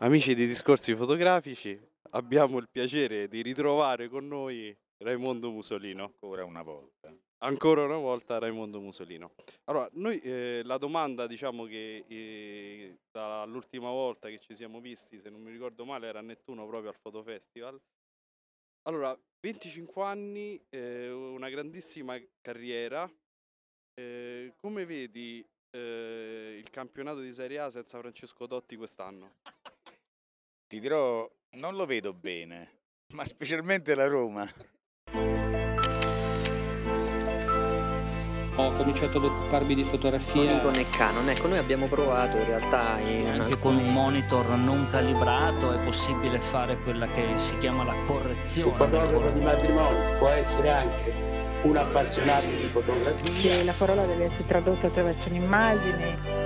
Amici di Discorsi Fotografici, abbiamo il piacere di ritrovare con noi Raimondo Musolino. Ancora una volta. Ancora una volta Raimondo Musolino. Allora, noi eh, la domanda, diciamo che eh, dall'ultima volta che ci siamo visti, se non mi ricordo male, era a Nettuno proprio al Fotofestival. Allora, 25 anni, eh, una grandissima carriera. Eh, come vedi eh, il campionato di Serie A senza Francesco Dotti quest'anno? Ti dirò, non lo vedo bene, ma specialmente la Roma. Ho cominciato ad occuparmi di fotografia. Con Nikon e Canon, ecco noi abbiamo provato in realtà in Anche con un monitor non calibrato è possibile fare quella che si chiama la correzione. Un fotografo di matrimonio può essere anche un appassionato di fotografia. Che la parola deve essere tradotta attraverso un'immagine.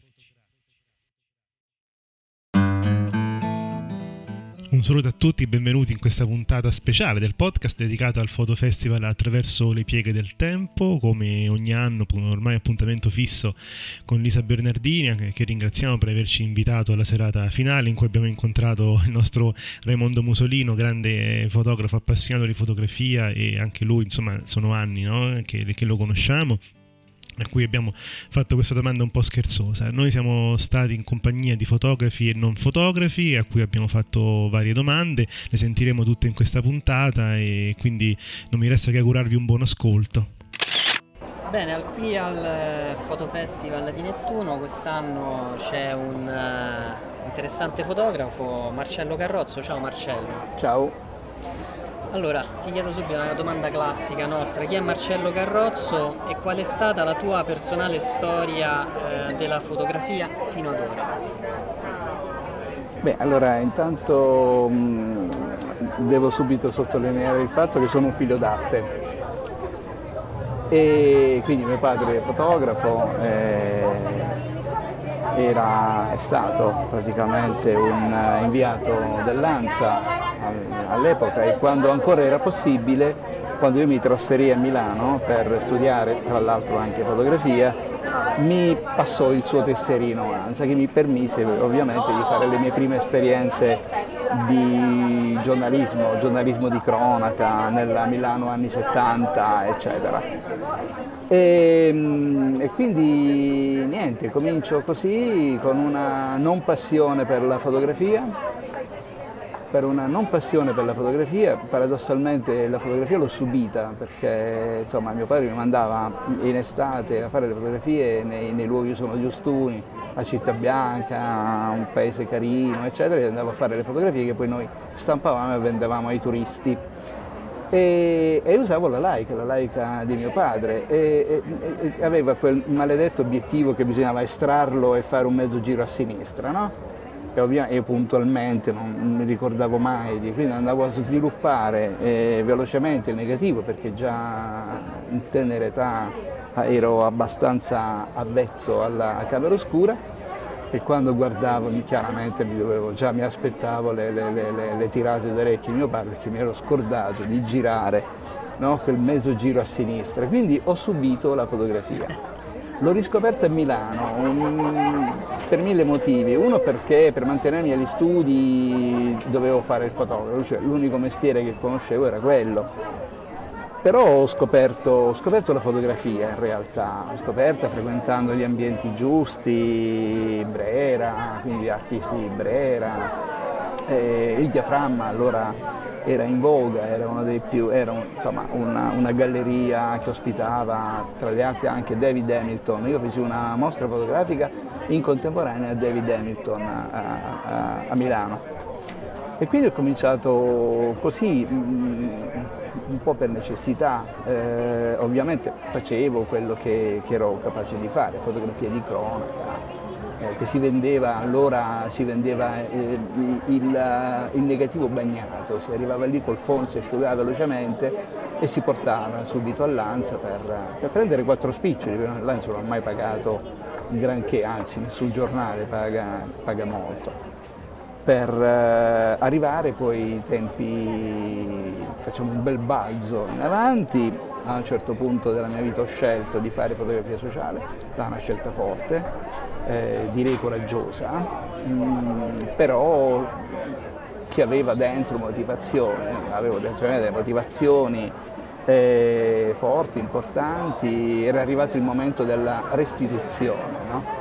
Un saluto a tutti, benvenuti in questa puntata speciale del podcast dedicato al Fotofestival attraverso le pieghe del tempo, come ogni anno, ormai appuntamento fisso con Lisa Bernardini, che ringraziamo per averci invitato alla serata finale in cui abbiamo incontrato il nostro Raimondo Musolino, grande fotografo appassionato di fotografia e anche lui, insomma, sono anni no? che, che lo conosciamo a cui abbiamo fatto questa domanda un po' scherzosa. Noi siamo stati in compagnia di fotografi e non fotografi a cui abbiamo fatto varie domande, le sentiremo tutte in questa puntata e quindi non mi resta che augurarvi un buon ascolto. Bene, al- qui al eh, Fotofestival di Nettuno quest'anno c'è un eh, interessante fotografo, Marcello Carrozzo. Ciao Marcello. Ciao, Allora, ti chiedo subito una domanda classica nostra. Chi è Marcello Carrozzo e qual è stata la tua personale storia eh, della fotografia fino ad ora? beh allora intanto mh, devo subito sottolineare il fatto che sono un figlio d'arte e quindi mio padre è fotografo, eh, era, è stato praticamente un eh, inviato dell'ANSA all'epoca e quando ancora era possibile, quando io mi trasferì a Milano per studiare tra l'altro anche fotografia, mi passò il suo tesserino ANSA che mi permise ovviamente di fare le mie prime esperienze di giornalismo, giornalismo di cronaca nella Milano anni 70 eccetera. E, mm, e quindi niente, comincio così con una non passione per la fotografia, per una non passione per la fotografia, paradossalmente la fotografia l'ho subita perché insomma mio padre mi mandava in estate a fare le fotografie nei, nei luoghi sono giustuni, a Città Bianca, un paese carino, eccetera, e andavo a fare le fotografie che poi noi stampavamo e vendevamo ai turisti. E, e usavo la Leica, la Leica di mio padre, e, e- e aveva quel maledetto obiettivo che bisognava estrarlo e fare un mezzo giro a sinistra, no? Io puntualmente non, mi ricordavo mai, di, quindi andavo a sviluppare eh, velocemente il negativo perché già in tenera età ero abbastanza avvezzo alla camera oscura e quando guardavo chiaramente mi dovevo, già mi aspettavo le, le- le- le- tirate d'orecchie di mio padre perché mi ero scordato di girare no, quel mezzo giro a sinistra, quindi ho subito la fotografia. L'ho riscoperta a Milano mm, per mille motivi. Uno perché per mantenermi agli studi dovevo fare il fotografo, cioè l'unico mestiere che conoscevo era quello. Però ho scoperto, ho scoperto la fotografia in realtà, l'ho scoperta frequentando gli ambienti giusti, Brera, quindi artisti di Brera. Eh, il diaframma allora era in voga, era, uno dei più, era un- insomma, una, una galleria che ospitava tra gli altri anche David Hamilton. Io feci una mostra fotografica in contemporanea a David Hamilton a, a- a Milano. E quindi ho cominciato così, mm, un po' per necessità, eh, ovviamente facevo quello che, che ero capace di fare, fotografie di cronaca, eh, che si vendeva, allora si vendeva eh, il, il negativo bagnato, si arrivava lì col fondo, si asciugava velocemente e si portava subito all'Anza per, per prendere quattro spiccioli, perché l'Anza non ha mai pagato granché, anzi nessun giornale paga, paga molto. Per eh, arrivare poi i tempi, facciamo un bel balzo in avanti, a un certo punto della mia vita ho scelto di fare fotografia sociale, era una scelta forte, eh, direi coraggiosa, mm, però che aveva dentro motivazioni, avevo dentro me delle motivazioni eh, forti, importanti, era arrivato il momento della restituzione. No?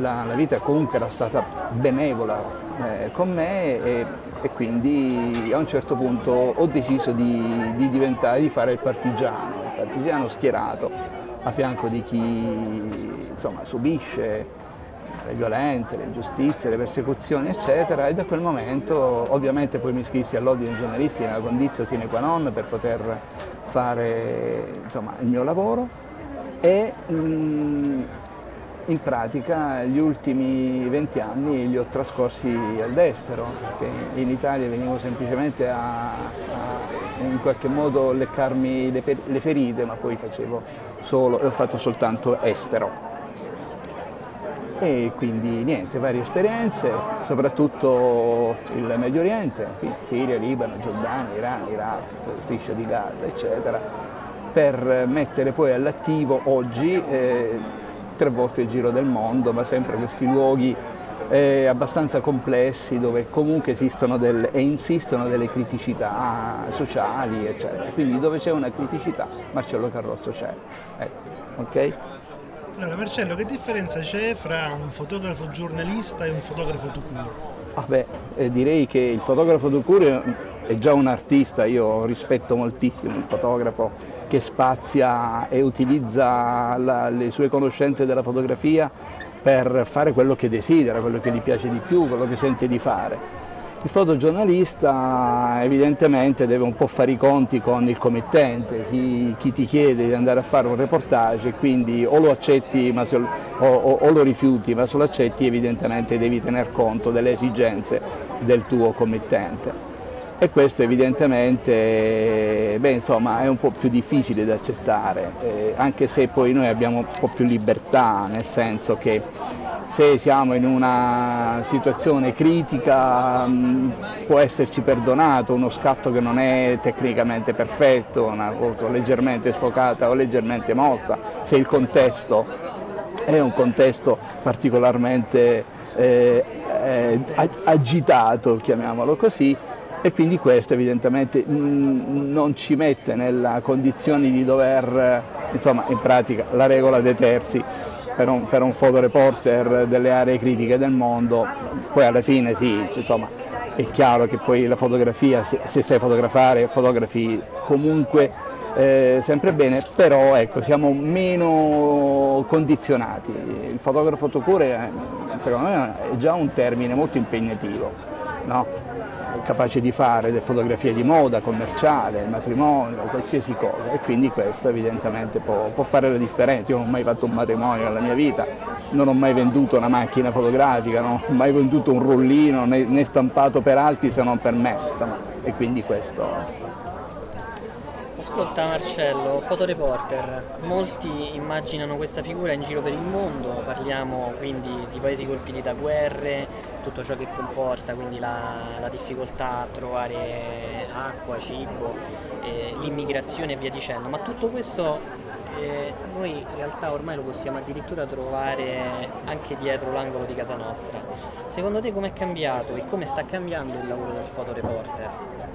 La, la, vita comunque era stata benevola eh, con me e, e, quindi a un certo punto ho deciso di, di, diventare, di fare il partigiano, il partigiano schierato a fianco di chi insomma, subisce le violenze, le ingiustizie, le persecuzioni eccetera e da quel momento ovviamente poi mi iscrissi all'ordine dei giornalisti nella condizione sine qua non per poter fare insomma, il mio lavoro e mh, mm, in pratica gli ultimi 20 anni li ho trascorsi all'estero, perché in Italia venivo semplicemente a, a in qualche modo leccarmi le, le ferite, ma poi facevo solo e ho fatto soltanto estero e quindi niente, varie esperienze, soprattutto il Medio Oriente, Siria, Libano, Giordania, Iran, Iraq, striscia di Gaza, eccetera, per mettere poi all'attivo oggi eh, tre volte il giro del mondo, ma sempre questi luoghi eh, abbastanza complessi dove comunque esistono delle, e insistono delle criticità sociali, eccetera. Quindi dove c'è una criticità, Marcello Carrozzo c'è. Ecco, okay? Allora Marcello, che differenza c'è fra un fotografo giornalista e un fotografo to cure? Ah eh, direi che il fotografo to cure è già un artista, io rispetto moltissimo il fotografo che spazia e utilizza la, le sue conoscenze della fotografia per fare quello che desidera, quello che gli piace di più, quello che sente di fare. Il fotogiornalista evidentemente deve un po' fare i conti con il committente, chi, chi ti chiede di andare a fare un reportage, quindi o lo accetti se, o, o, o, lo rifiuti, ma se lo accetti evidentemente devi tener conto delle esigenze del tuo committente. E questo evidentemente beh, insomma, è un po' più difficile da accettare, eh, anche se poi noi abbiamo un po' più libertà, nel senso che se siamo in una situazione critica mh, può esserci perdonato uno scatto che non è tecnicamente perfetto, una foto leggermente sfocata o leggermente mossa, se il contesto è un contesto particolarmente eh, eh, agitato, chiamiamolo così, e quindi questo evidentemente mh, non ci mette nella condizione di dover, insomma in pratica la regola dei terzi per un, per un fotoreporter delle aree critiche del mondo, poi alla fine sì, insomma, è chiaro che poi la fotografia, se, se sai fotografare, fotografi comunque eh, sempre bene, però ecco, siamo meno condizionati. Il fotografo fotocure secondo me è già un termine molto impegnativo. No? Capace di fare le fotografie di moda, commerciale, matrimonio, qualsiasi cosa e quindi questo evidentemente può, può, fare la differenza. Io non ho mai fatto un matrimonio nella mia vita, non ho mai venduto una macchina fotografica, non ho mai venduto un rullino né, né stampato per altri se non per me e quindi questo Ascolta Marcello, fotoreporter, molti immaginano questa figura in giro per il mondo, parliamo quindi di paesi colpiti da guerre, tutto ciò che comporta, quindi la, la difficoltà a trovare acqua, cibo, eh, l'immigrazione e via dicendo, ma tutto questo eh, noi in realtà ormai lo possiamo addirittura trovare anche dietro l'angolo di casa nostra. Secondo te com'è cambiato e come sta cambiando il lavoro del fotoreporter?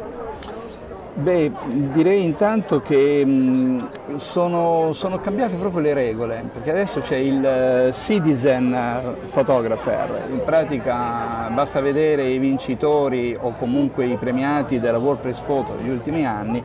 Beh, direi intanto che mh, sono, sono, cambiate proprio le regole, perché adesso c'è il uh, citizen photographer, in pratica basta vedere i vincitori o comunque i premiati della WordPress Photo degli ultimi anni,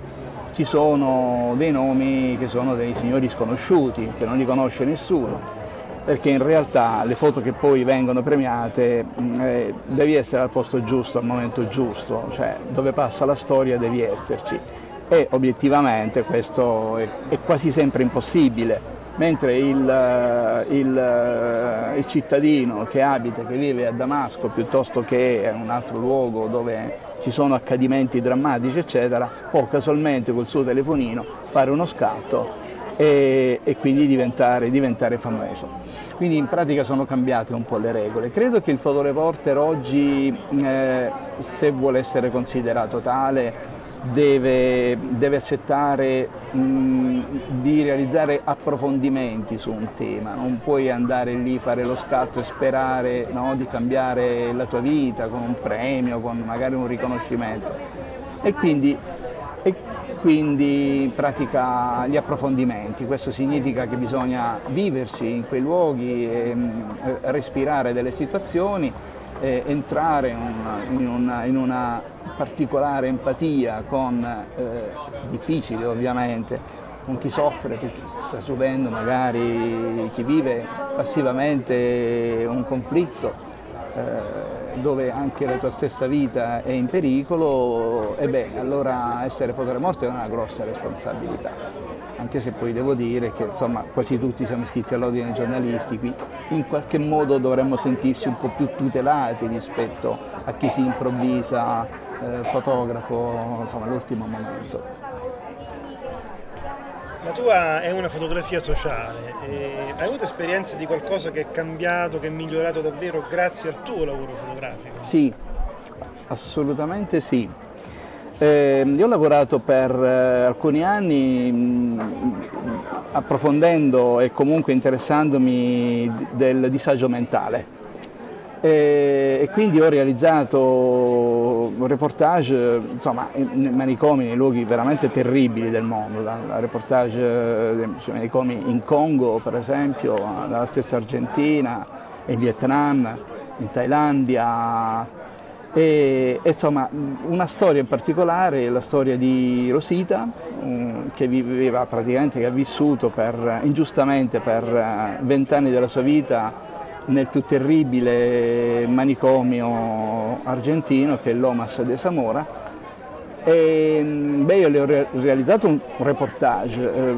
ci sono dei nomi che sono dei signori sconosciuti, che non li conosce nessuno perché in realtà le foto che poi vengono premiate mm, eh, devi essere al posto giusto, al momento giusto, cioè dove passa la storia devi esserci e obiettivamente questo è, è quasi sempre impossibile mentre il, il, il, cittadino che abita, che vive a Damasco piuttosto che in un altro luogo dove ci sono accadimenti drammatici eccetera, può casualmente col suo telefonino fare uno scatto e, e quindi diventare, diventare famoso. Quindi in pratica sono cambiate un po' le regole. Credo che il fotoreporter oggi, eh, se vuole essere considerato tale, deve, deve accettare mh, di realizzare approfondimenti su un tema, non puoi andare lì, fare lo scatto e sperare no, di cambiare la tua vita con un premio, con magari un riconoscimento. E quindi, quindi pratica gli approfondimenti, questo significa che bisogna viverci in quei luoghi, e, mh, respirare delle situazioni, eh, entrare in una, in una, in particolare empatia con, eh, difficile ovviamente, con chi soffre, perché sta subendo magari chi vive passivamente un conflitto eh, dove anche la tua stessa vita è in pericolo, e beh, allora essere fotoremosto è una grossa responsabilità anche se poi devo dire che insomma, quasi tutti siamo iscritti all'ordine giornalisti, qui in qualche modo dovremmo sentirci un po' più tutelati rispetto a chi si improvvisa eh, fotografo insomma, all'ultimo momento. La tua è una fotografia sociale, hai avuto esperienze di qualcosa che è cambiato, che è migliorato davvero grazie al tuo lavoro fotografico? Sì, assolutamente sì. Eh, io ho lavorato per eh, alcuni anni mh, approfondendo e comunque interessandomi del disagio mentale e, quindi ho realizzato un reportage insomma, in manicomi, nei luoghi veramente terribili del mondo, da, reportage eh, sui manicomi in Congo per esempio, nella stessa Argentina, in Vietnam, in Thailandia, e, insomma, una storia in particolare, la storia di Rosita, um, che viveva praticamente, che ha vissuto per, ingiustamente per eh, vent'anni della sua vita nel più terribile manicomio argentino che è l'Omas de Zamora. E, mm, beh, io le ho re- realizzato un reportage, eh,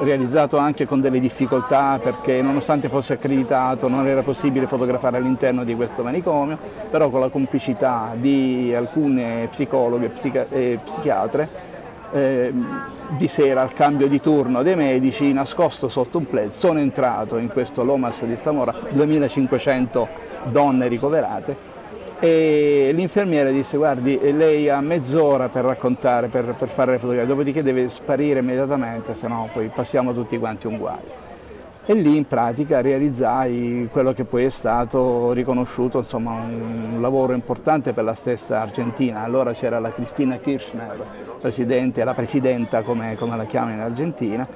realizzato anche con delle difficoltà perché nonostante fosse accreditato non era possibile fotografare all'interno di questo manicomio, però con la complicità di alcune psicologhe e psichiatre eh, di sera al cambio di turno dei medici, nascosto sotto un plaid, sono entrato in questo Lomas di Zamora, 2500 donne ricoverate e l'infermiera disse guardi lei ha mezz'ora per raccontare, per, per fare le fotografie, dopodiché deve sparire immediatamente, se no poi passiamo tutti quanti un guaio e lì in pratica realizzai quello che poi è stato riconosciuto insomma, un lavoro importante per la stessa Argentina. Allora c'era la Cristina Kirchner, presidente, la presidenta come, come la chiamano in Argentina,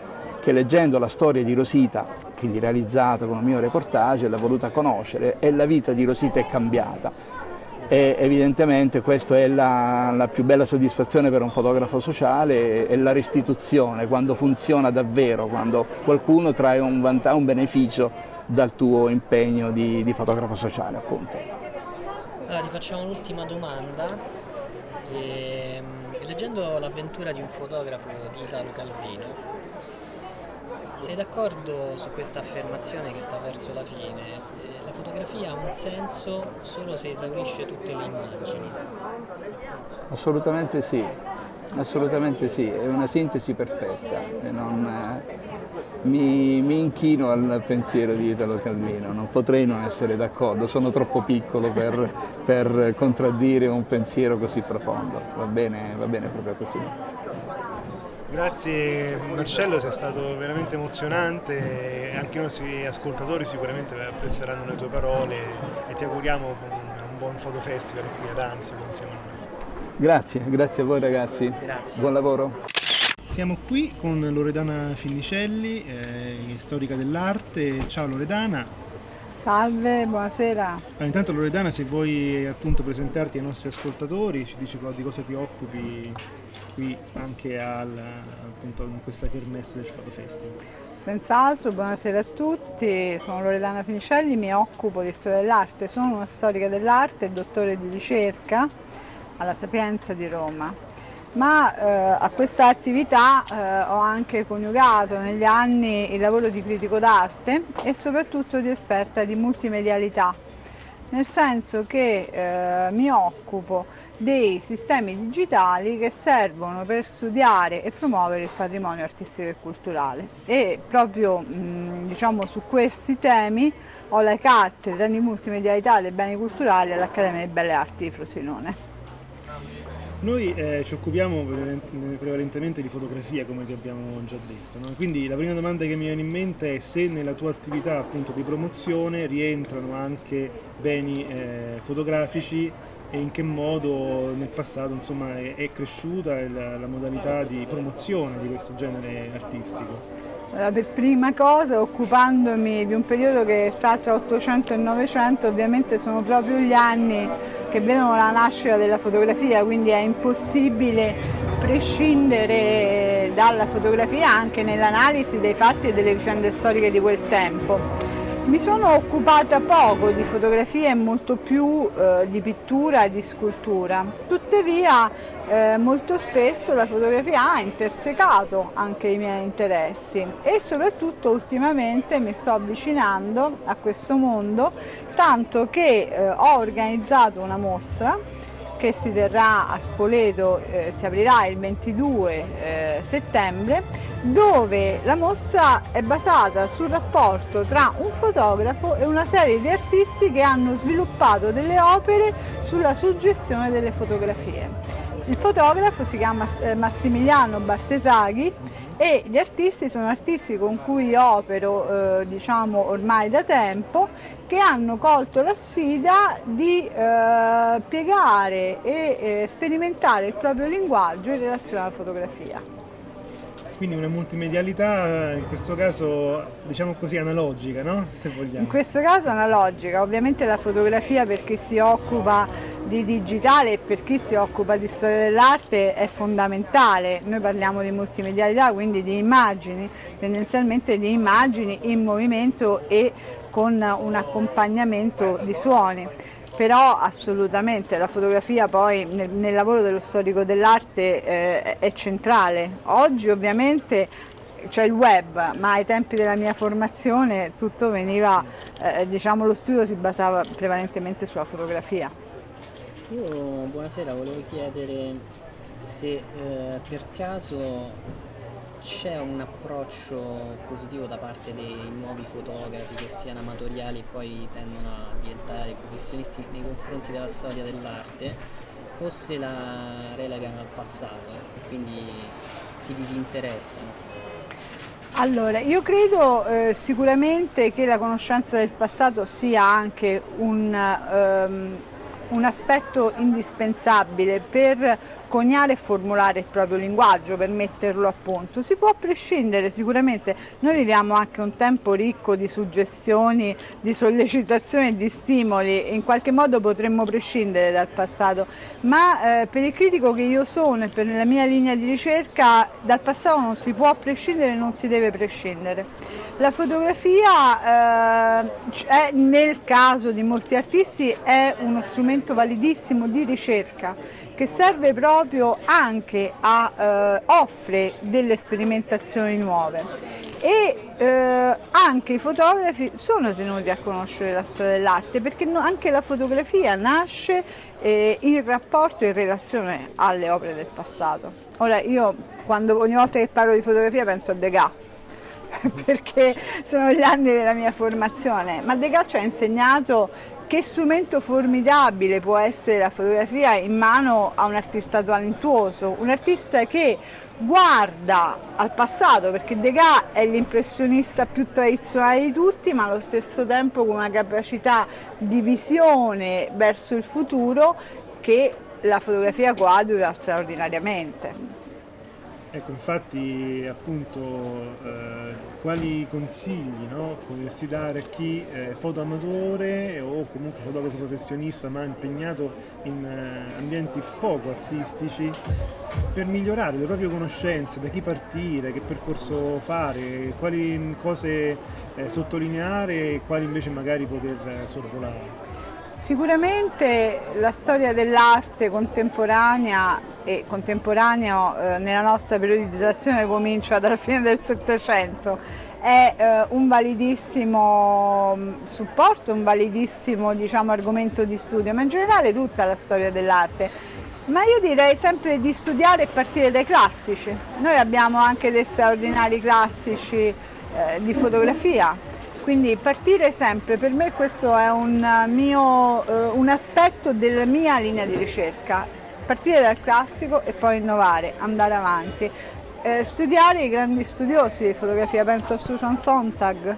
che leggendo la storia di Rosita, quindi realizzata con un mio reportage, l'ha voluta conoscere e la vita di Rosita è cambiata e evidentemente questa è la, la, più bella soddisfazione per un fotografo sociale, è la restituzione, quando funziona davvero, quando qualcuno trae un, un beneficio dal tuo impegno di, di fotografo sociale appunto. Allora ti facciamo l'ultima domanda. E, ehm, leggendo l'avventura di un fotografo di Italo Calvino, sei d'accordo su questa affermazione che sta verso la fine? Fotografia ha un senso solo se esaurisce tutte le immagini? Assolutamente sì, assolutamente sì, è una sintesi perfetta. Non, eh, mi, mi, inchino al pensiero di Italo Calvino, non potrei non essere d'accordo, sono troppo piccolo per, per contraddire un pensiero così profondo, va bene, va bene proprio così. Grazie Marcello, sei stato veramente emozionante e anche i nostri ascoltatori sicuramente apprezzeranno le tue parole e ti auguriamo un, buon fotofestival qui ad Anzio insieme a noi. Grazie, grazie a voi ragazzi. Grazie. Buon lavoro. Siamo qui con Loredana Finnicelli, eh, storica dell'arte. Ciao Loredana. Salve, buonasera. Allora, intanto Loredana, se vuoi appunto presentarti ai nostri ascoltatori, ci dici di cosa ti occupi qui anche al, appunto, in questa kermesse del Foto Festival. Senz'altro, buonasera a tutti, sono Loredana Finicelli, mi occupo di storia dell'arte, sono una storica dell'arte e dottore di ricerca alla Sapienza di Roma. Ma eh, a questa attività eh, ho anche coniugato negli anni il lavoro di critico d'arte e soprattutto di esperta di multimedialità, nel senso che eh, mi occupo dei sistemi digitali che servono per studiare e promuovere il patrimonio artistico e culturale e proprio mh, diciamo, su questi temi ho la cattedra di multimedialità dei beni culturali all'Accademia di Belle Arti di Frosinone. Noi eh, ci occupiamo prevalentemente di fotografia, come ti abbiamo già detto, no? quindi la prima domanda che mi viene in mente è se nella tua attività appunto di promozione rientrano anche beni eh, fotografici e in che modo nel passato insomma, è, è cresciuta la, la modalità di promozione di questo genere artistico. Allora, per prima cosa, occupandomi di un periodo che sta tra 800 e 900, ovviamente sono proprio gli anni che vedono la nascita della fotografia, quindi è impossibile prescindere dalla fotografia anche nell'analisi dei fatti e delle vicende storiche di quel tempo. Mi sono occupata poco di fotografia e molto più eh, di pittura e di scultura, tuttavia eh, molto spesso la fotografia ha intersecato anche i miei interessi e soprattutto ultimamente mi sto avvicinando a questo mondo tanto che eh, ho organizzato una mostra che si terrà a Spoleto, eh, si aprirà il 22 eh, settembre, dove la mostra è basata sul rapporto tra un fotografo e una serie di artisti che hanno sviluppato delle opere sulla suggestione delle fotografie. Il fotografo si chiama eh, Massimiliano Bartesaghi e gli artisti sono artisti con cui opero eh, diciamo ormai da tempo che hanno colto la sfida di eh, piegare e eh, sperimentare il proprio linguaggio in relazione alla fotografia. Quindi una multimedialità in questo caso diciamo così analogica, no? Se vogliamo. In questo caso analogica, ovviamente la fotografia per chi si occupa di digitale e per chi si occupa di storia dell'arte è fondamentale. Noi parliamo di multimedialità, quindi di immagini, tendenzialmente di immagini in movimento e con un accompagnamento di suoni però assolutamente la fotografia poi nel, nel lavoro dello storico dell'arte eh, è centrale. Oggi ovviamente c'è il web, ma ai tempi della mia formazione tutto veniva, eh, diciamo lo studio si basava prevalentemente sulla fotografia. Io buonasera, volevo chiedere se eh, per caso c'è un approccio positivo da parte dei nuovi fotografi che siano amatoriali e poi tendono a diventare professionisti nei confronti della storia dell'arte o se la relegano al passato e quindi si disinteressano? Allora, io credo eh, sicuramente che la conoscenza del passato sia anche un, um, un aspetto indispensabile per coniare e formulare il proprio linguaggio, per metterlo a punto. Si può prescindere sicuramente, noi viviamo anche un tempo ricco di suggestioni, di sollecitazioni e di stimoli, in qualche modo potremmo prescindere dal passato, ma eh, per il critico che io sono e per la mia linea di ricerca dal passato non si può prescindere e non si deve prescindere. La fotografia eh, è, nel caso di molti artisti è uno strumento validissimo di ricerca che serve proprio anche a eh, offrire delle sperimentazioni nuove e eh, anche i fotografi sono tenuti a conoscere la storia dell'arte perché no, anche la fotografia nasce eh, in rapporto in relazione alle opere del passato. Ora io quando ogni volta che parlo di fotografia penso a Degas perché sono gli anni della mia formazione, ma Degas ci ha insegnato che strumento formidabile può essere la fotografia in mano a un artista talentuoso, un artista che guarda al passato, perché Degas è l'impressionista più tradizionale di tutti, ma allo stesso tempo con una capacità di visione verso il futuro che la fotografia coadula straordinariamente. Ecco, infatti appunto eh, quali consigli no, potresti dare a chi è fotoamatore o comunque fotografo professionista ma impegnato in eh, ambienti poco artistici per migliorare le proprie conoscenze, da chi partire, che percorso fare, quali cose eh, sottolineare e quali invece magari poter sorvolare? Sicuramente la storia dell'arte contemporanea e contemporaneo eh, nella nostra periodizzazione comincia dalla fine del Settecento è eh, un validissimo mm, supporto, un validissimo diciamo, argomento di studio, ma in generale tutta la storia dell'arte. Ma io direi sempre di studiare e partire dai classici. Noi abbiamo anche dei straordinari classici eh, di fotografia, quindi partire sempre, per me questo è un, mio, eh, un aspetto della mia linea di ricerca, partire dal classico e poi innovare, andare avanti eh, studiare i grandi studiosi di fotografia, penso a Susan Sontag.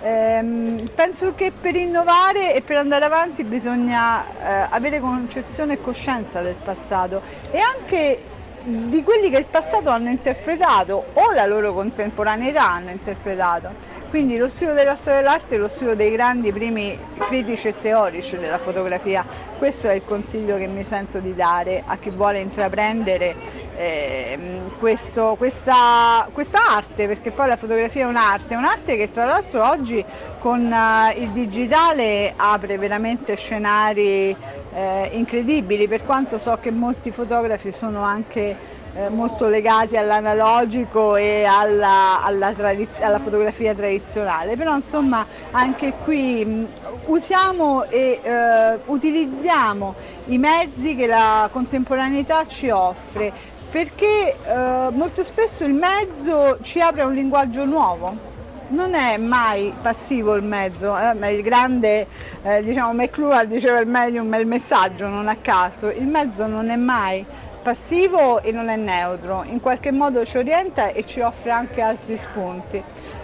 Eh, penso che per innovare e per andare avanti bisogna eh, avere concezione e coscienza del passato e anche di quelli che il passato hanno interpretato o la loro contemporaneità hanno interpretato. Quindi lo studio della storia dell'arte è lo studio dei grandi primi critici e teorici della fotografia. Questo è il consiglio che mi sento di dare a chi vuole intraprendere eh, questo, questa, questa, arte, perché poi la fotografia è un'arte, un'arte che tra l'altro oggi con uh, il digitale apre veramente scenari eh, incredibili, per quanto so che molti fotografi sono anche eh, molto legati all'analogico e alla, alla, alla, fotografia tradizionale, però insomma anche qui mh, usiamo e eh, utilizziamo i mezzi che la contemporaneità ci offre perché eh, molto spesso il mezzo ci apre un linguaggio nuovo. Non è mai passivo il mezzo, eh, il grande eh, diciamo McLuhan diceva il medium è il messaggio, non a caso, il mezzo non è mai passivo e non è neutro, in qualche modo ci orienta e ci offre anche altri spunti.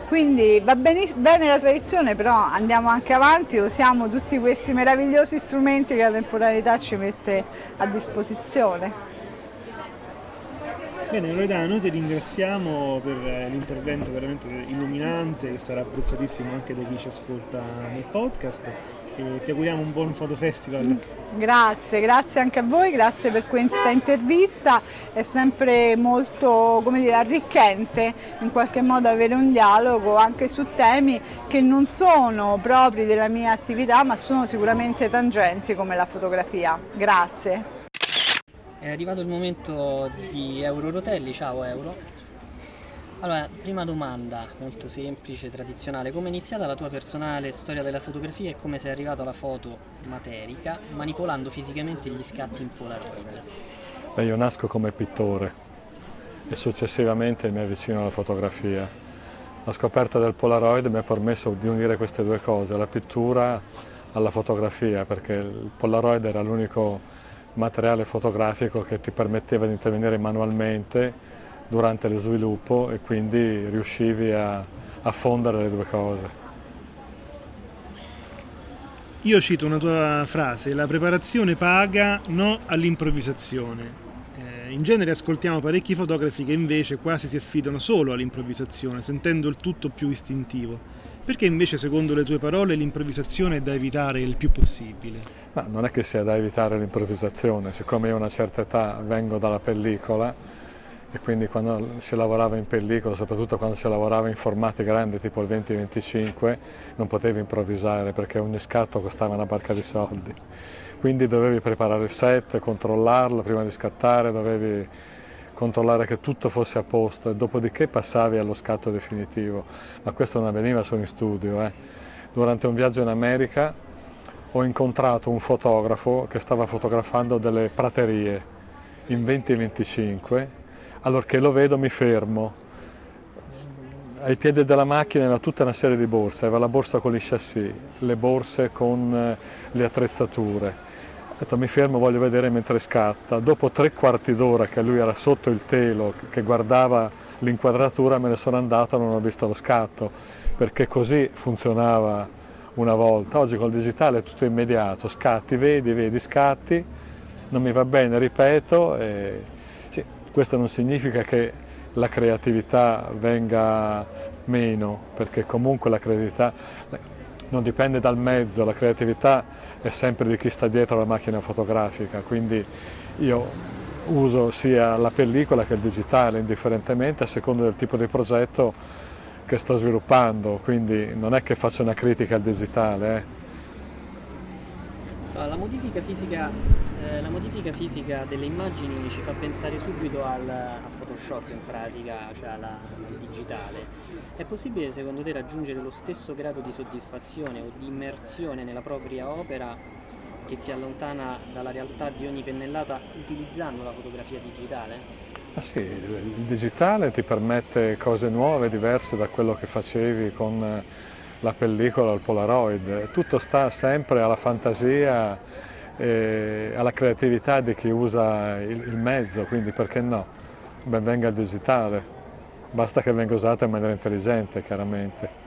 Quindi va bene, bene la tradizione, però andiamo anche avanti, usiamo tutti questi meravigliosi strumenti che la temporalità ci mette a disposizione. Bene Loredana, noi ti ringraziamo per eh, l'intervento veramente illuminante che sarà apprezzatissimo anche da chi ci ascolta nel podcast e ti auguriamo un buon fotofestival. Grazie, grazie anche a voi, grazie per questa intervista, è sempre molto come dire, arricchente in qualche modo avere un dialogo anche su temi che non sono propri della mia attività ma sono sicuramente tangenti come la fotografia. Grazie. È arrivato il momento di Euro Rotelli, ciao Euro. Allora, prima domanda, molto semplice, tradizionale. Come è iniziata la tua personale storia della fotografia e come sei arrivato alla foto materica, manipolando fisicamente gli scatti in Polaroid? Beh, io nasco come pittore e successivamente mi avvicino alla fotografia. La scoperta del Polaroid mi ha permesso di unire queste due cose, la pittura alla fotografia, perché il Polaroid era l'unico materiale fotografico che ti permetteva di intervenire manualmente durante lo sviluppo e quindi riuscivi a, a fondere le due cose. Io cito una tua frase, la preparazione paga, no all'improvvisazione. Eh, in genere ascoltiamo parecchi fotografi che invece quasi si affidano solo all'improvvisazione, sentendo il tutto più istintivo. Perché invece, secondo le tue parole, l'improvvisazione è da evitare il più possibile? Ma non è che sia da evitare l'improvvisazione, siccome io a una certa età vengo dalla pellicola e quindi quando si lavorava in pellicola, soprattutto quando si lavorava in formati grandi tipo il 20-25, non potevi improvvisare perché ogni scatto costava una barca di soldi. Quindi dovevi preparare il set, controllarlo prima di scattare, dovevi controllare che tutto fosse a posto e dopodiché passavi allo scatto definitivo. Ma questo non avveniva solo in studio. Eh. Durante un viaggio in America ho incontrato un fotografo che stava fotografando delle praterie in 2025, allorché lo vedo mi fermo. Ai piedi della macchina aveva tutta una serie di borse, aveva la borsa con i chassis, le borse con eh, le attrezzature. Detto mi fermo, voglio vedere mentre scatta. Dopo tre quarti d'ora che lui era sotto il telo, che guardava l'inquadratura, me ne sono andato e non ho visto lo scatto, perché così funzionava una volta, oggi col digitale è tutto immediato, scatti, vedi, vedi, scatti, non mi va bene, ripeto, e... questo non significa che la creatività venga meno, perché comunque la creatività non dipende dal mezzo, la creatività è sempre di chi sta dietro la macchina fotografica, quindi io uso sia la pellicola che il digitale indifferentemente a seconda del tipo di progetto che sto sviluppando, quindi non è che faccio una critica al digitale. Eh. La modifica, fisica, eh, la modifica fisica delle immagini ci fa pensare subito al, a Photoshop in pratica, cioè alla, al digitale. È possibile secondo te raggiungere lo stesso grado di soddisfazione o di immersione nella propria opera che si allontana dalla realtà di ogni pennellata utilizzando la fotografia digitale? Ah sì, il digitale ti permette cose nuove, diverse da quello che facevi con la pellicola il Polaroid. Tutto sta sempre alla fantasia e alla creatività di chi usa il, il mezzo, quindi perché no? Ben venga il digitale, basta che venga usato in maniera intelligente chiaramente.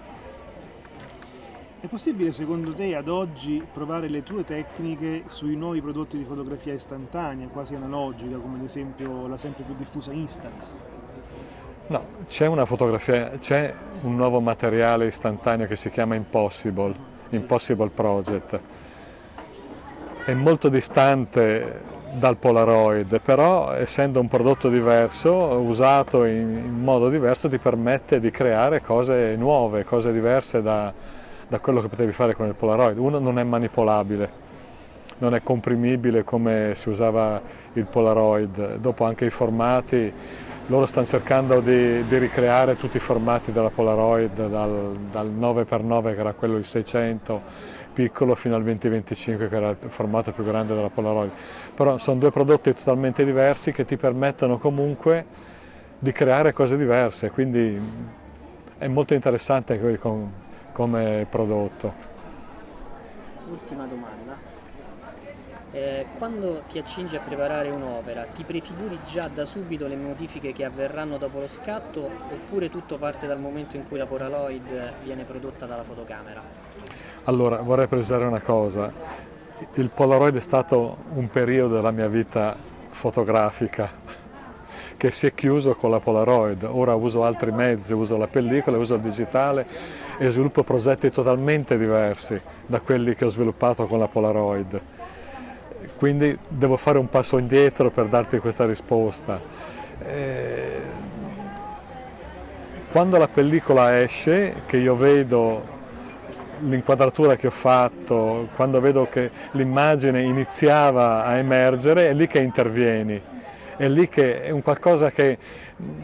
È possibile secondo te ad oggi provare le tue tecniche sui nuovi prodotti di fotografia istantanea, quasi analogica, come ad esempio la sempre più diffusa Instax? No, c'è una fotografia, c'è un nuovo materiale istantaneo che si chiama Impossible. Impossible Project. È molto distante dal Polaroid, però essendo un prodotto diverso, usato in, in modo diverso, ti permette di creare cose nuove, cose diverse da, da quello che potevi fare con il Polaroid. Uno non è manipolabile, non è comprimibile come si usava il Polaroid, dopo anche i formati loro stanno cercando di, di, ricreare tutti i formati della Polaroid dal, dal 9x9 che era quello il 600 piccolo fino al 2025 che era il formato più grande della Polaroid. Però sono due prodotti totalmente diversi che ti permettono comunque di creare cose diverse. Quindi è molto interessante come prodotto. Ultima domanda eh, quando ti accingi a preparare un'opera, ti prefiguri già da subito le modifiche che avverranno dopo lo scatto oppure tutto parte dal momento in cui la Polaroid viene prodotta dalla fotocamera? Allora, vorrei precisare una cosa. Il Polaroid è stato un periodo della mia vita fotografica che si è chiuso con la Polaroid. Ora uso altri mezzi, uso la pellicola, uso il digitale e sviluppo progetti totalmente diversi da quelli che ho sviluppato con la Polaroid quindi devo fare un passo indietro per darti questa risposta. Eh, quando la pellicola esce, che io vedo l'inquadratura che ho fatto, quando vedo che l'immagine iniziava a emergere, è lì che intervieni, è lì che è un qualcosa che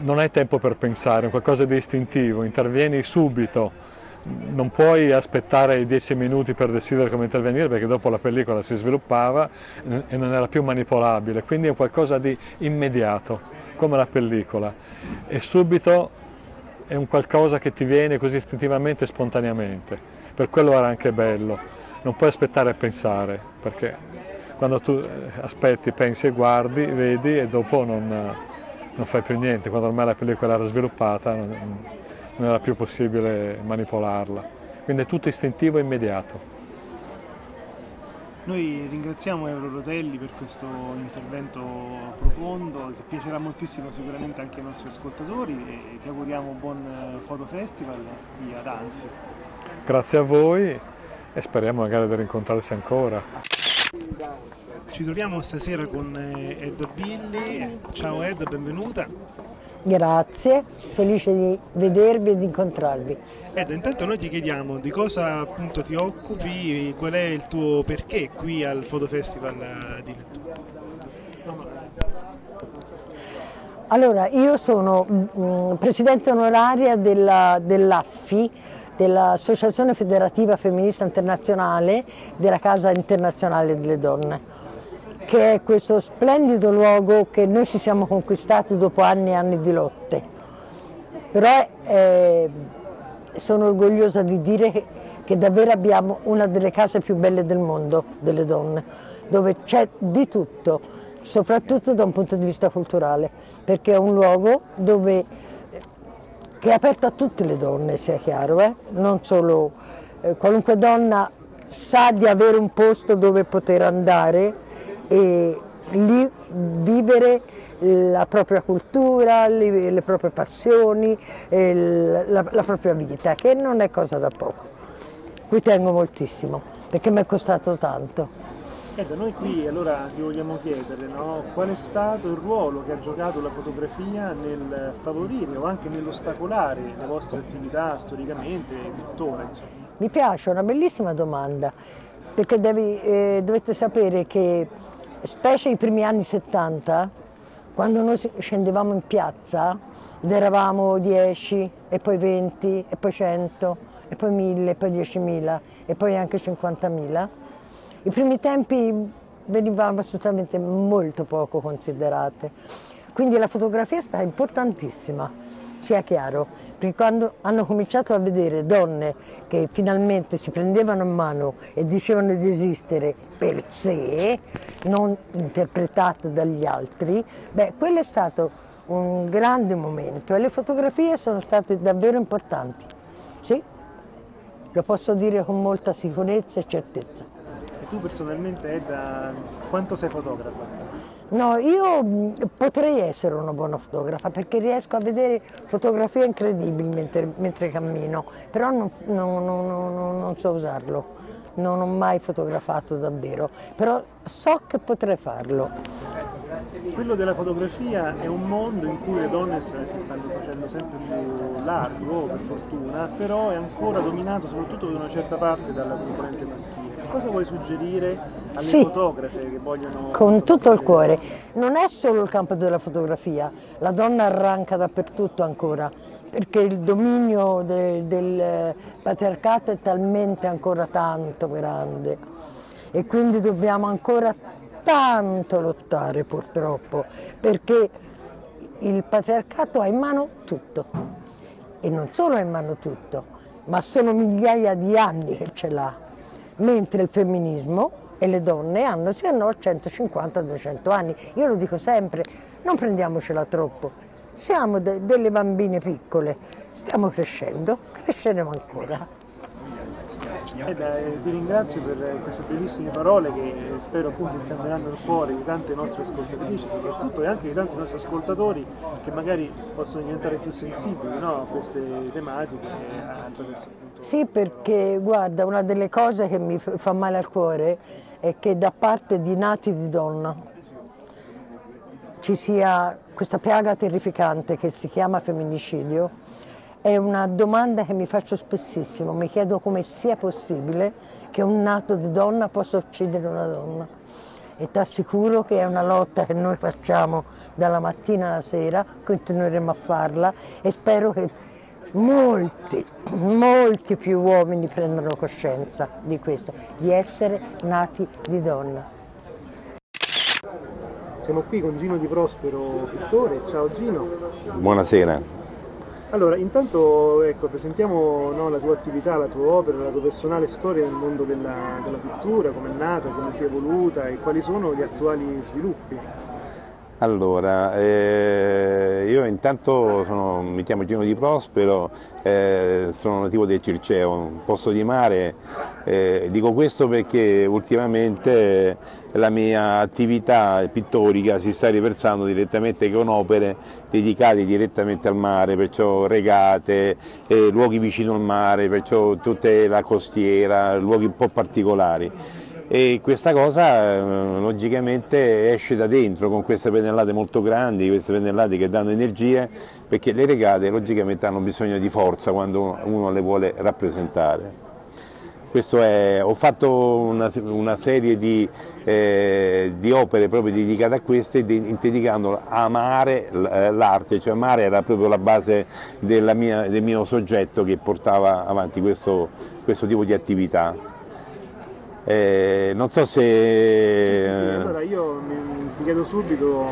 non hai tempo per pensare, è un qualcosa di istintivo, intervieni subito non puoi aspettare dieci minuti per decidere come intervenire perché dopo la pellicola si sviluppava e non era più manipolabile, quindi è qualcosa di immediato, come la pellicola, e subito è un qualcosa che ti viene così istintivamente e spontaneamente, per quello era anche bello, non puoi aspettare e pensare, perché quando tu eh, aspetti, pensi e guardi, vedi e dopo non, non fai più niente, quando ormai la pellicola era sviluppata non, non era più possibile manipolarla. Quindi è tutto istintivo e immediato. Noi ringraziamo Euro Rotelli per questo intervento profondo che piacerà moltissimo sicuramente anche ai nostri ascoltatori e ti auguriamo buon Foto Festival qui ad Anzi. Grazie a voi e speriamo magari di rincontrarsi ancora. Ci troviamo stasera con eh, Ed Billy. Ciao Ed, benvenuta. Grazie, felice di vedervi e di incontrarvi. Ed intanto noi ti chiediamo di cosa appunto ti occupi, qual è il tuo perché qui al Foto Festival di Nettuno. Allora, io sono mh, mm, mm, presidente onoraria della, dell'AFFI, dell'Associazione Federativa Femminista Internazionale della Casa Internazionale delle Donne che è questo splendido luogo che noi ci siamo conquistati dopo anni e anni di lotte. Però eh, sono orgogliosa di dire che davvero abbiamo una delle case più belle del mondo delle donne, dove c'è di tutto, soprattutto da un punto di vista culturale, perché è un luogo dove, che è aperto a tutte le donne, sia chiaro, eh? non solo eh, qualunque donna sa di avere un posto dove poter andare e lì vivere la propria cultura, le, le proprie passioni, la, la, propria vita, che non è cosa da poco. Qui tengo moltissimo, perché mi è costato tanto. Ed noi qui allora ti vogliamo chiedere no? qual è stato il ruolo che ha giocato la fotografia nel favorire o anche nell'ostacolare le vostre attività storicamente e tuttora. Insomma. Mi piace, è una bellissima domanda perché devi, eh, dovete sapere che, specie i primi anni 70, quando noi scendevamo in piazza ed eravamo 10 e poi 20 e poi 100 e poi 1000 e poi 10.000 e poi anche 50.000, i primi tempi venivano assolutamente molto poco considerate. Quindi la fotografia è stata importantissima, sia chiaro, perché quando hanno cominciato a vedere donne che finalmente si prendevano in mano e dicevano di esistere per sé, non interpretate dagli altri, beh, quello è stato un grande momento e le fotografie sono state davvero importanti. Sì, lo posso dire con molta sicurezza e certezza. E tu personalmente Edda, quanto sei fotografa? No, io potrei essere una buona fotografa perché riesco a vedere fotografie incredibili mentre, mentre cammino, però non, non, non, non, so usarlo, non ho mai fotografato davvero, però so che potrei farlo. Quello della fotografia è un mondo in cui le donne si stanno facendo sempre più largo, per fortuna, però è ancora dominato soprattutto da una certa parte dalla componente maschile. Cosa vuoi suggerire alle sì, fotografe che vogliono... Con tutto il cuore. Non è solo il campo della fotografia, la donna arranca dappertutto ancora, perché il dominio de, del patriarcato è talmente ancora tanto grande e quindi dobbiamo ancora tanto lottare purtroppo, perché il patriarcato ha in mano tutto. E non solo ha in mano tutto, ma sono migliaia di anni che ce l'ha, mentre il femminismo e le donne hanno sì o no 150-200 anni. Io lo dico sempre, non prendiamocela troppo, siamo de delle bambine piccole, stiamo crescendo, cresceremo ancora. Eh, ti ringrazio per queste bellissime parole che spero appunto infiammeranno il cuore di tante nostre ascoltatrici soprattutto e anche di tanti nostri ascoltatori che magari possono diventare più sensibili no, a queste tematiche. Sì, perché guarda, una delle cose che mi fa male al cuore è che da parte di nati di donna ci sia questa piaga terrificante che si chiama femminicidio è una domanda che mi faccio spessissimo, mi chiedo come sia possibile che un nato di donna possa uccidere una donna. E ti assicuro che è una lotta che noi facciamo dalla mattina alla sera, continueremo a farla e spero che molti, molti più uomini prendano coscienza di questo, di essere nati di donna. Siamo qui con Gino Di Prospero, pittore. Ciao Gino. Buonasera. Allora, intanto ecco, presentiamo no, la tua attività, la tua opera, la tua personale storia nel mondo della, della pittura, come è nata, come si è evoluta e quali sono gli attuali sviluppi. Allora, eh, io intanto sono, mi chiamo Gino Di Prospero, eh, sono nativo del Circeo, un posto di mare. Eh, dico questo perché ultimamente la mia attività pittorica si sta riversando direttamente con opere dedicate direttamente al mare, perciò regate, eh, luoghi vicino al mare, perciò tutta la costiera, luoghi un po' particolari e questa cosa eh, logicamente esce da dentro con queste pennellate molto grandi, queste pennellate che danno energie perché le regate logicamente hanno bisogno di forza quando uno le vuole rappresentare. È, ho fatto una, una serie di, eh, di, opere proprio dedicate a queste, dedicando a amare eh, l'arte, cioè amare era proprio la base mia, del mio soggetto che portava avanti questo, questo tipo di attività. Eh, non so se... Sì, sì, sì. Allora io mi, ti chiedo subito,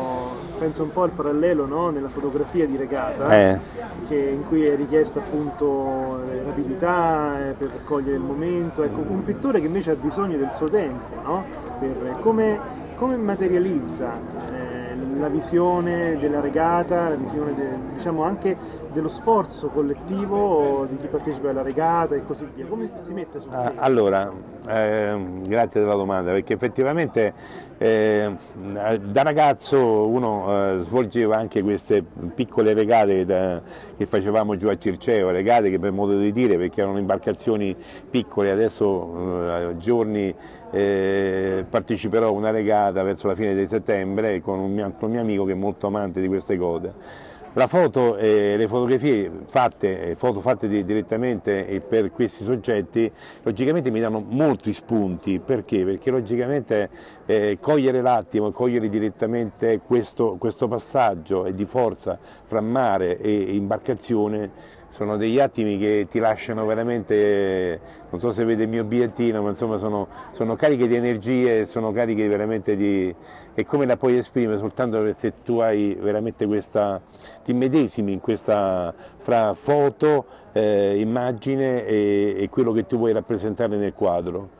penso un po' al parallelo no? nella fotografia di regata, eh. che, in cui è richiesta appunto eh, rapidità eh, per cogliere il momento, ecco, un pittore che invece ha bisogno del suo tempo, no? per, come, come materializza eh, la visione della regata, la visione de, diciamo anche dello sforzo collettivo di chi partecipa alla regata e così via. Come si mette su ah, Allora, eh, grazie della domanda, perché effettivamente eh, da ragazzo uno eh, svolgeva anche queste piccole regate da, che facevamo giù a Circeo, regate che per modo di dire, perché erano imbarcazioni piccole, adesso eh, giorni eh, parteciperò a una regata verso la fine di settembre con un mio, con un mio amico che è molto amante di queste cose la foto e le fotografie fatte, foto fatte di, direttamente per questi soggetti, logicamente mi danno molti spunti, perché? Perché logicamente eh, cogliere l'attimo, cogliere direttamente questo, questo passaggio di forza fra mare e imbarcazione sono degli attimi che ti lasciano veramente, non so se vede il mio bigliettino, ma insomma sono, sono cariche di energie, sono cariche veramente di... e come la puoi esprimere soltanto perché tu hai veramente questa, ti medesimi in questa, fra foto, eh, immagine e, e, quello che tu vuoi rappresentare nel quadro.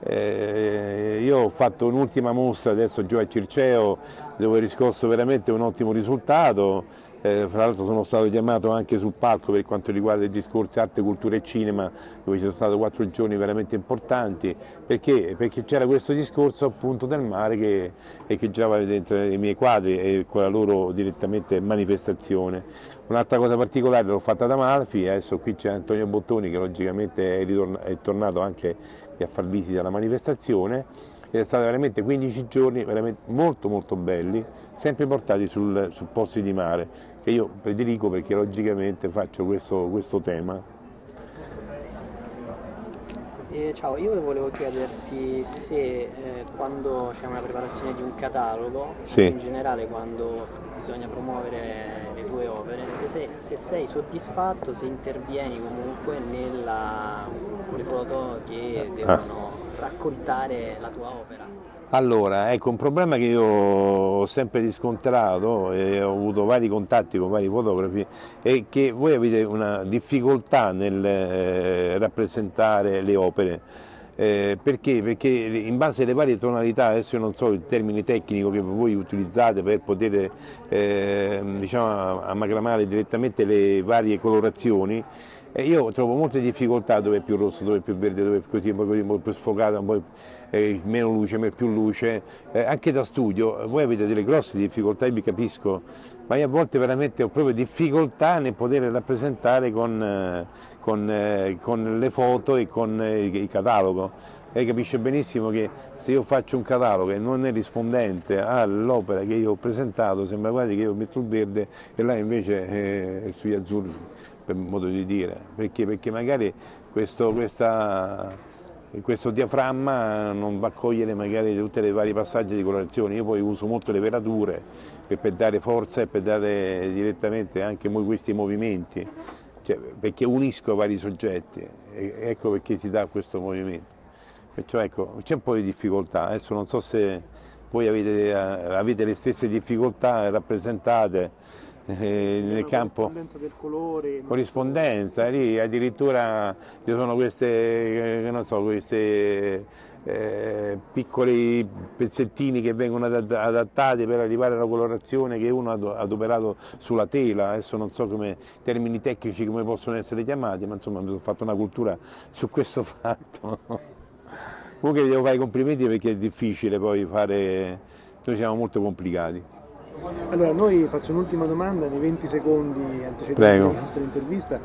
Eh, io ho fatto un'ultima mostra adesso giù a Circeo dove ho riscosso veramente un ottimo risultato, eh, fra l'altro sono stato chiamato anche sul palco per quanto riguarda i discorsi arte, cultura e cinema, dove ci sono stati quattro giorni veramente importanti, perché, perché c'era questo discorso appunto del mare che, che già va dentro i miei quadri e con la loro direttamente manifestazione. Un'altra cosa particolare l'ho fatta da Malfi, adesso qui c'è Antonio Bottoni che logicamente è, è tornato anche a far visita alla manifestazione ed è stato veramente 15 giorni veramente molto molto belli, sempre portati sul, sul posti di mare, che io prediligo perché logicamente faccio questo, questo tema. Eh, ciao, io volevo chiederti se eh, quando c'è una preparazione di un catalogo, sì. in generale quando bisogna promuovere le tue opere, se sei, se sei soddisfatto, se intervieni comunque nella, con le foto che ah. devono ah raccontare la tua opera? Allora, ecco, un problema che io ho sempre riscontrato e ho avuto vari contatti con vari fotografi è che voi avete una difficoltà nel eh, rappresentare le opere. Eh, perché? Perché in base alle varie tonalità, adesso io non so il termine tecnico che voi utilizzate per poter eh, diciamo, amagramare direttamente le varie colorazioni, e io trovo molte difficoltà dove è più rosso, dove è più verde, dove è più, tipo, un po' più sfocato, un po' eh, meno luce, più luce. Eh, anche da studio voi avete delle grosse difficoltà, io vi capisco, ma io a volte veramente ho proprio difficoltà nel poter rappresentare con, eh, con, eh, con le foto e con eh, il catalogo. Lei capisce benissimo che se io faccio un catalogo e non è rispondente all'opera che io ho presentato, sembra quasi che io metto il verde e là invece eh, è sugli azzurri per modo di dire, perché, perché magari questo, questa, questo, diaframma non va a cogliere magari tutte le varie passaggi di colorazione, io poi uso molto le velature per, per dare forza e per dare direttamente anche questi movimenti, cioè, perché unisco vari soggetti, ecco perché ti dà questo movimento. Perciò ecco, c'è un po' di difficoltà, adesso non so se voi avete, avete le stesse difficoltà rappresentate eh, nel campo corrispondenza del colore corrispondenza lì addirittura ci sono queste eh, non so queste eh, piccoli pezzettini che vengono adattati per arrivare alla colorazione che uno ha adoperato sulla tela, adesso non so come termini tecnici come possono essere chiamati, ma insomma mi sono fatto una cultura su questo fatto. Comunque devo fare i complimenti perché è difficile poi fare, noi siamo molto complicati. Allora, noi faccio un'ultima domanda nei 20 secondi antecedenti alla nostra intervista.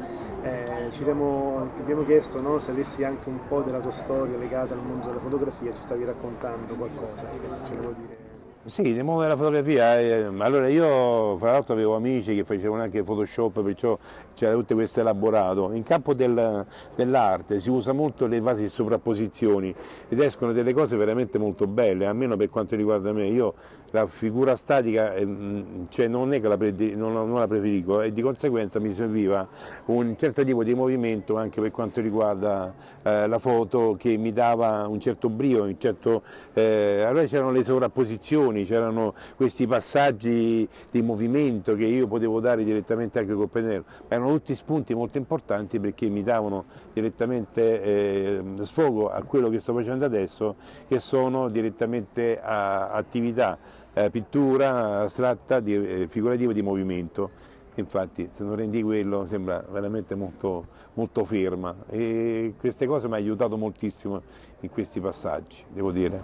Eh, siamo, ti abbiamo chiesto no, se avessi anche un po' della tua storia legata al mondo della fotografia, ci stavi raccontando qualcosa, ce lo vuoi dire? Sì, nel mondo della fotografia, eh, allora io fra l'altro avevo amici che facevano anche Photoshop, perciò c'era tutto questo elaborato. In campo del, dell'arte si usa molto le fasi di sovrapposizioni ed escono delle cose veramente molto belle, almeno per quanto riguarda me. Io la figura statica eh, cioè non è che la, non, non la preferisco e di conseguenza mi serviva un certo tipo di movimento anche per quanto riguarda eh, la foto che mi dava un certo brio, un certo, eh, allora c'erano le sovrapposizioni, c'erano questi passaggi di movimento che io potevo dare direttamente anche col pennello, erano tutti spunti molto importanti perché mi davano direttamente eh, sfogo a quello che sto facendo adesso che sono direttamente attività eh, pittura astratta, di, eh, figurativa di movimento. Infatti se non rendi quello sembra veramente molto, molto ferma e queste cose mi hanno aiutato moltissimo in questi passaggi, devo dire.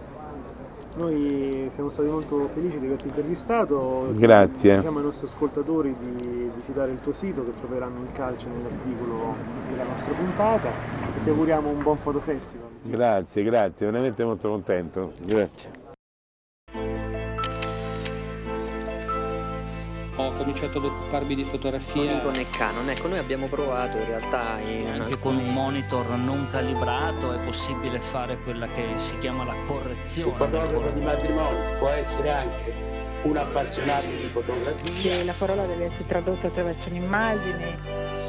Noi siamo stati molto felici di averti intervistato. Grazie. Diciamo ai nostri ascoltatori di visitare il tuo sito che troveranno il calcio nell'articolo della nostra puntata e ti auguriamo un buon fotofestival. Grazie, grazie, veramente molto contento. Grazie. Ho cominciato ad occuparmi di fotografia. Nikon e Canon, ecco noi abbiamo provato in realtà in Anche con un monitor non calibrato è possibile fare quella che si chiama la correzione. Un fotografo di matrimonio può essere anche un appassionato di fotografia. La parola deve essere tradotta attraverso un'immagine.